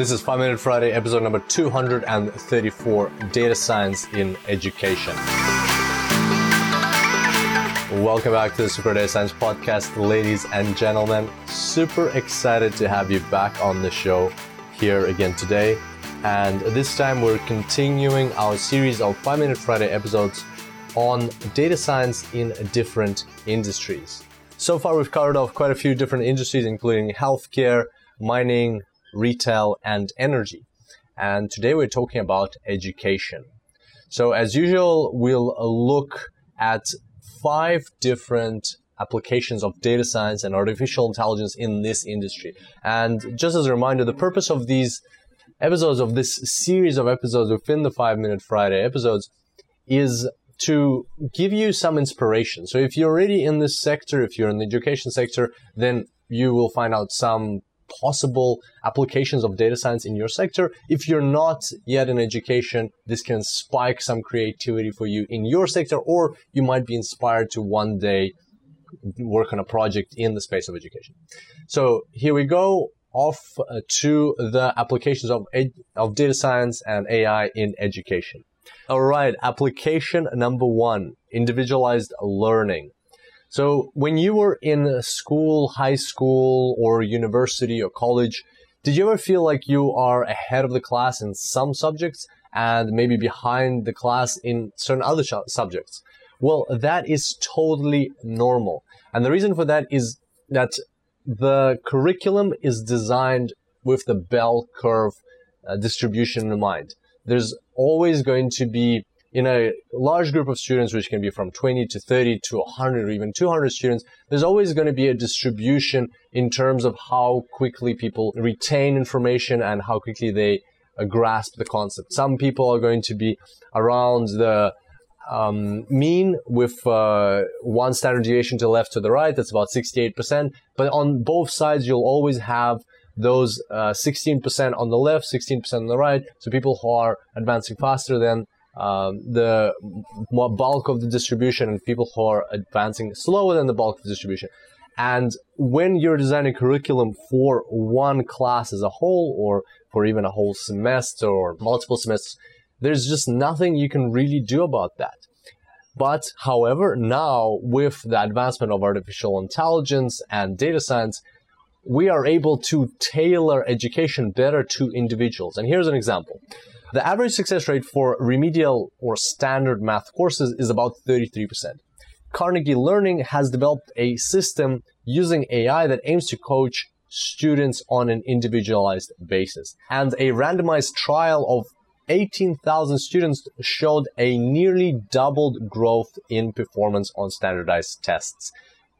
This is 5 Minute Friday, episode number 234 Data Science in Education. Welcome back to the Super Data Science Podcast, ladies and gentlemen. Super excited to have you back on the show here again today. And this time we're continuing our series of 5 Minute Friday episodes on data science in different industries. So far, we've covered off quite a few different industries, including healthcare, mining, retail, and energy. And today we're talking about education. So, as usual, we'll look at five different applications of data science and artificial intelligence in this industry. And just as a reminder, the purpose of these episodes, of this series of episodes within the Five Minute Friday episodes, is to give you some inspiration. So if you're already in this sector, if you're in the education sector, then you will find out some possible applications of data science in your sector. If you're not yet in education, this can spike some creativity for you in your sector, or you might be inspired to one day work on a project in the space of education. So here we go off uh, to the applications of, ed- of data science and AI in education. All right, application number one, individualized learning. So when you were in school, high school, or university or college, did you ever feel like you are ahead of the class in some subjects and maybe behind the class in certain other subjects? Well, that is totally normal. And the reason for that is that the curriculum is designed with the bell curve uh, distribution in mind. There's always going to be in a large group of students, which can be from 20 to 30 to 100 or even 200 students, there's always going to be a distribution in terms of how quickly people retain information and how quickly they uh, grasp the concept. Some people are going to be around the um, mean with uh, one standard deviation to the left to the right, that's about 68%. But on both sides, you'll always have those uh, 16% on the left, 16% on the right. So people who are advancing faster than um, the bulk of the distribution and people who are advancing slower than the bulk of the distribution. And when you're designing curriculum for one class as a whole, or for even a whole semester or multiple semesters, there's just nothing you can really do about that. But however, now with the advancement of artificial intelligence and data science, we are able to tailor education better to individuals. And here's an example. The average success rate for remedial or standard math courses is about 33%. Carnegie Learning has developed a system using AI that aims to coach students on an individualized basis. And a randomized trial of 18,000 students showed a nearly doubled growth in performance on standardized tests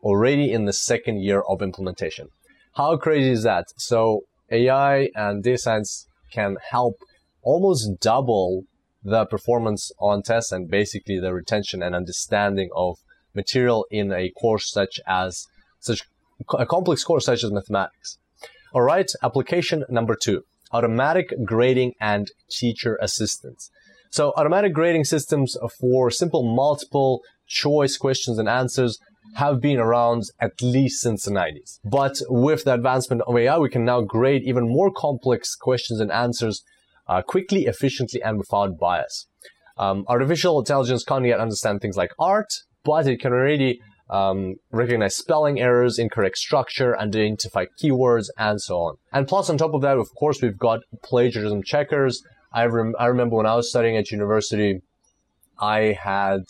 already in the second year of implementation. How crazy is that? So AI and data science can help almost double the performance on tests and basically the retention and understanding of material in a course such as such a complex course such as mathematics. All right, application number two, automatic grading and teacher assistance. So automatic grading systems for simple multiple choice questions and answers have been around at least since the 90s. But with the advancement of AI, we can now grade even more complex questions and answers uh, quickly, efficiently, and without bias. Um, artificial intelligence can't yet understand things like art, but it can already um, recognize spelling errors, incorrect structure, identify keywords, and so on. And plus, on top of that, of course, we've got plagiarism checkers. I, rem- I remember when I was studying at university, I had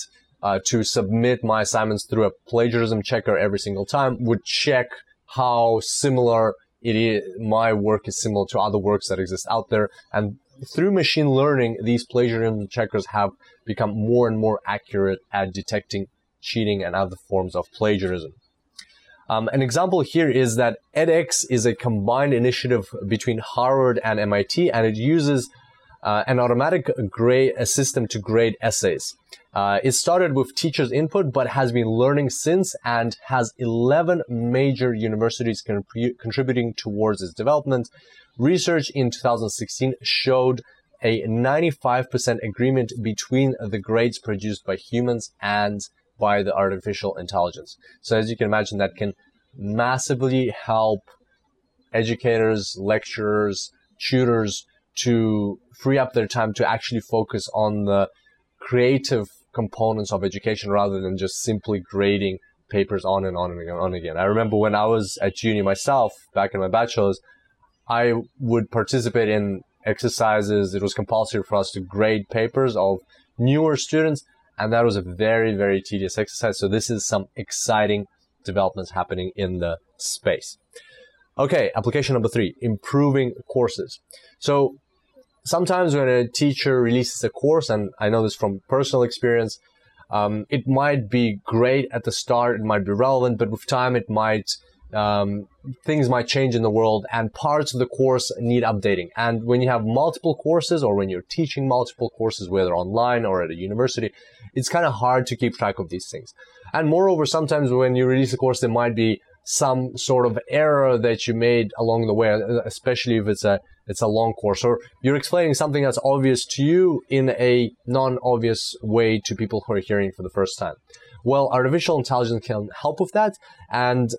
uh, to submit my assignments through a plagiarism checker every single time, would check how similar it is, my work is similar to other works that exist out there. And through machine learning, these plagiarism checkers have become more and more accurate at detecting cheating and other forms of plagiarism. Um, an example here is that edX is a combined initiative between Harvard and MIT, and it uses uh, an automatic grade system to grade essays. Uh, it started with teachers' input, but has been learning since and has 11 major universities contributing towards its development. Research in 2016 showed a 95% agreement between the grades produced by humans and by the artificial intelligence. So as you can imagine, that can massively help educators, lecturers, tutors to free up their time to actually focus on the creative components of education rather than just simply grading papers on and on and on again. I remember when I was at uni myself, back in my bachelor's, I would participate in exercises. It was compulsory for us to grade papers of newer students, and that was a very, very tedious exercise. So this is some exciting developments happening in the space. Okay, application number three, improving courses. So sometimes when a teacher releases a course, and I know this from personal experience, um, it might be great at the start, it might be relevant, but with time it might um, things might change in the world and parts of the course need updating. And when you have multiple courses or when you're teaching multiple courses, whether online or at a university, it's kind of hard to keep track of these things. And moreover, sometimes when you release a course, there might be some sort of error that you made along the way, especially if it's a it's a long course or you're explaining something that's obvious to you in a non-obvious way to people who are hearing for the first time. Well, artificial intelligence can help with that, and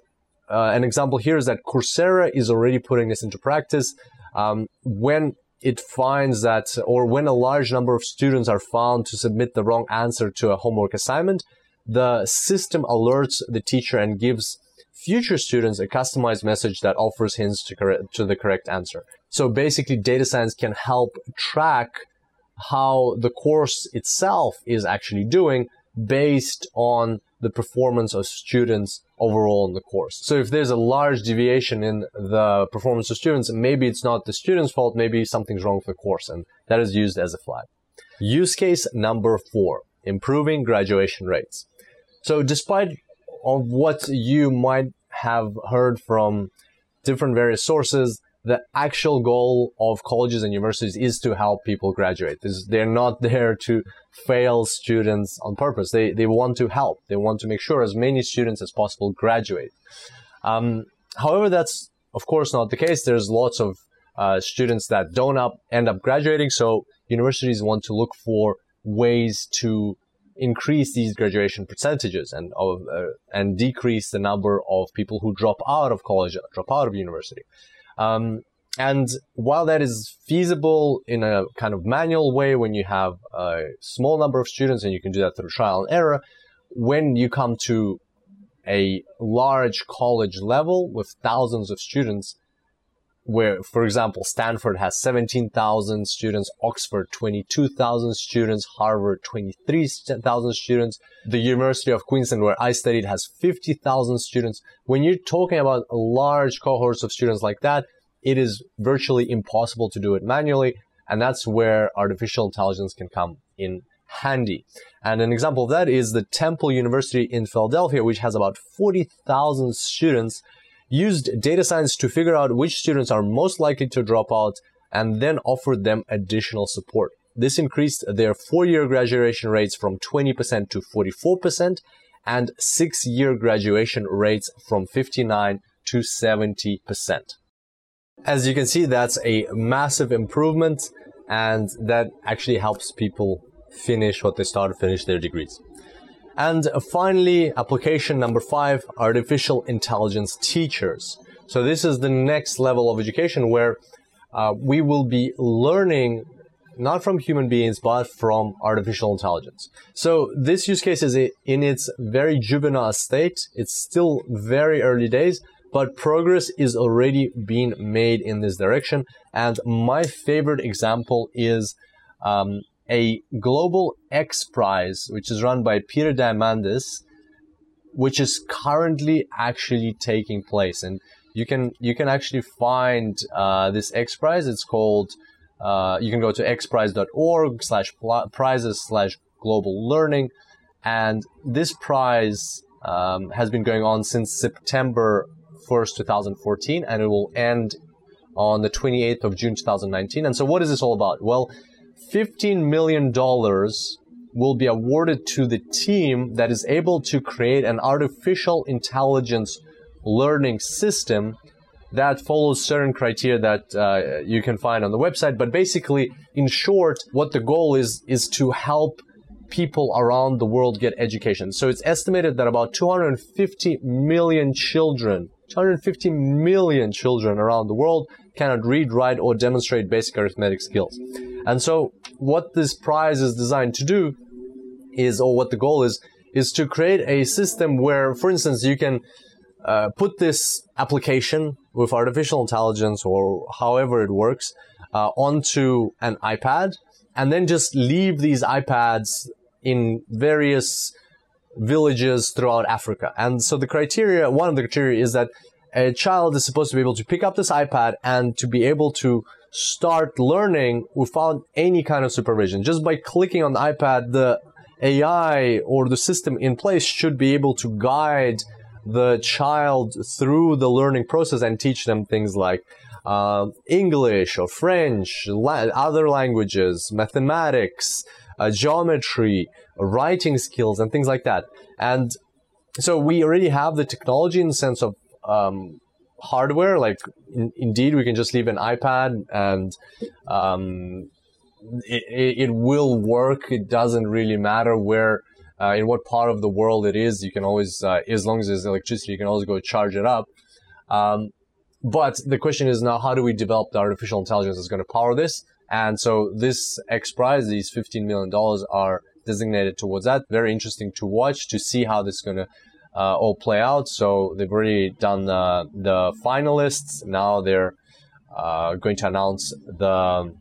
uh, an example here is that Coursera is already putting this into practice. Um, when it finds that, or when a large number of students are found to submit the wrong answer to a homework assignment, the system alerts the teacher and gives future students a customized message that offers hints to, correct, to the correct answer. So basically, data science can help track how the course itself is actually doing based on the performance of students overall in the course. So if there's a large deviation in the performance of students, maybe it's not the student's fault, maybe something's wrong with the course, and that is used as a flag. Use case number four, improving graduation rates. So despite of what you might have heard from different various sources, the actual goal of colleges and universities is to help people graduate. They're not there to fail students on purpose. They, they want to help. They want to make sure as many students as possible graduate. Um, however, that's of course not the case. There's lots of uh, students that don't up, end up graduating. So universities want to look for ways to increase these graduation percentages and of, uh, and decrease the number of people who drop out of college, drop out of university. Um, and while that is feasible in a kind of manual way when you have a small number of students and you can do that through trial and error, when you come to a large college level with thousands of students, where, for example, Stanford has 17,000 students, Oxford 22,000 students, Harvard 23,000 students, the University of Queensland, where I studied, has 50,000 students. When you're talking about large cohorts of students like that, it is virtually impossible to do it manually. And that's where artificial intelligence can come in handy. And an example of that is the Temple University in Philadelphia, which has about 40,000 students used data science to figure out which students are most likely to drop out and then offered them additional support. This increased their four-year graduation rates from 20% to 44% and six-year graduation rates from 59 to 70%. As you can see, that's a massive improvement and that actually helps people finish what they started, finish their degrees. And finally, application number five, artificial intelligence teachers. So this is the next level of education where uh, we will be learning not from human beings, but from artificial intelligence. So this use case is in its very juvenile state. It's still very early days, but progress is already being made in this direction. And my favorite example is um, a global X Prize, which is run by Peter Diamandis, which is currently actually taking place. And you can you can actually find uh, this X Prize. It's called. Uh, you can go to xprize.org slash prizes slash global learning, and this prize um, has been going on since September 1st, 2014, and it will end on the 28th of June 2019. And so, what is this all about? Well, $15 million will be awarded to the team that is able to create an artificial intelligence learning system that follows certain criteria that uh, you can find on the website. But basically, in short, what the goal is is to help people around the world get education. So it's estimated that about 250 million children 250 million children around the world cannot read, write, or demonstrate basic arithmetic skills. And so, what this prize is designed to do is, or what the goal is, is to create a system where, for instance, you can uh, put this application with artificial intelligence or however it works uh, onto an iPad and then just leave these iPads in various villages throughout Africa. And so the criteria, one of the criteria is that a child is supposed to be able to pick up this iPad and to be able to start learning without any kind of supervision. Just by clicking on the iPad, the AI or the system in place should be able to guide the child through the learning process and teach them things like uh, English or French, la- other languages, mathematics, uh, geometry, writing skills, and things like that. And so we already have the technology in the sense of um, hardware. Like, in, indeed, we can just leave an iPad and um, it, it, will work. It doesn't really matter where. Uh, in what part of the world it is, you can always, uh, as long as there's electricity, you can always go charge it up. Um, but the question is now, how do we develop the artificial intelligence that's going to power this? And so this X Prize, these $15 million are designated towards that. Very interesting to watch to see how this is going to uh, all play out. So they've already done uh, the finalists. Now they're uh, going to announce the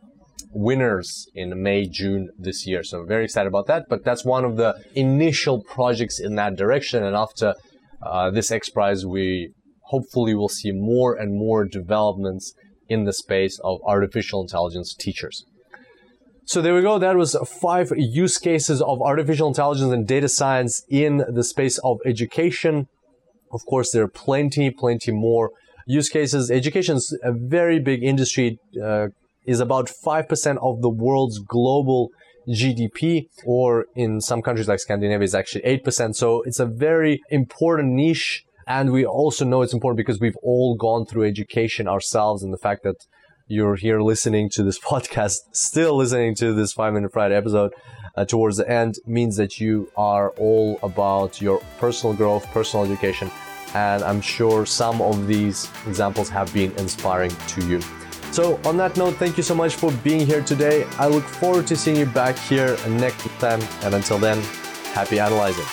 winners in May, June this year. So very excited about that. But that's one of the initial projects in that direction. And after uh, this X Prize, we hopefully will see more and more developments in the space of artificial intelligence teachers. So there we go. That was five use cases of artificial intelligence and data science in the space of education. Of course, there are plenty, plenty more use cases. Education is a very big industry, uh, is about 5% of the world's global GDP, or in some countries like Scandinavia, is actually 8%. So it's a very important niche and we also know it's important because we've all gone through education ourselves and the fact that you're here listening to this podcast, still listening to this five minute Friday episode uh, towards the end means that you are all about your personal growth, personal education. And I'm sure some of these examples have been inspiring to you. So, on that note, thank you so much for being here today. I look forward to seeing you back here next time. And until then, happy analyzing.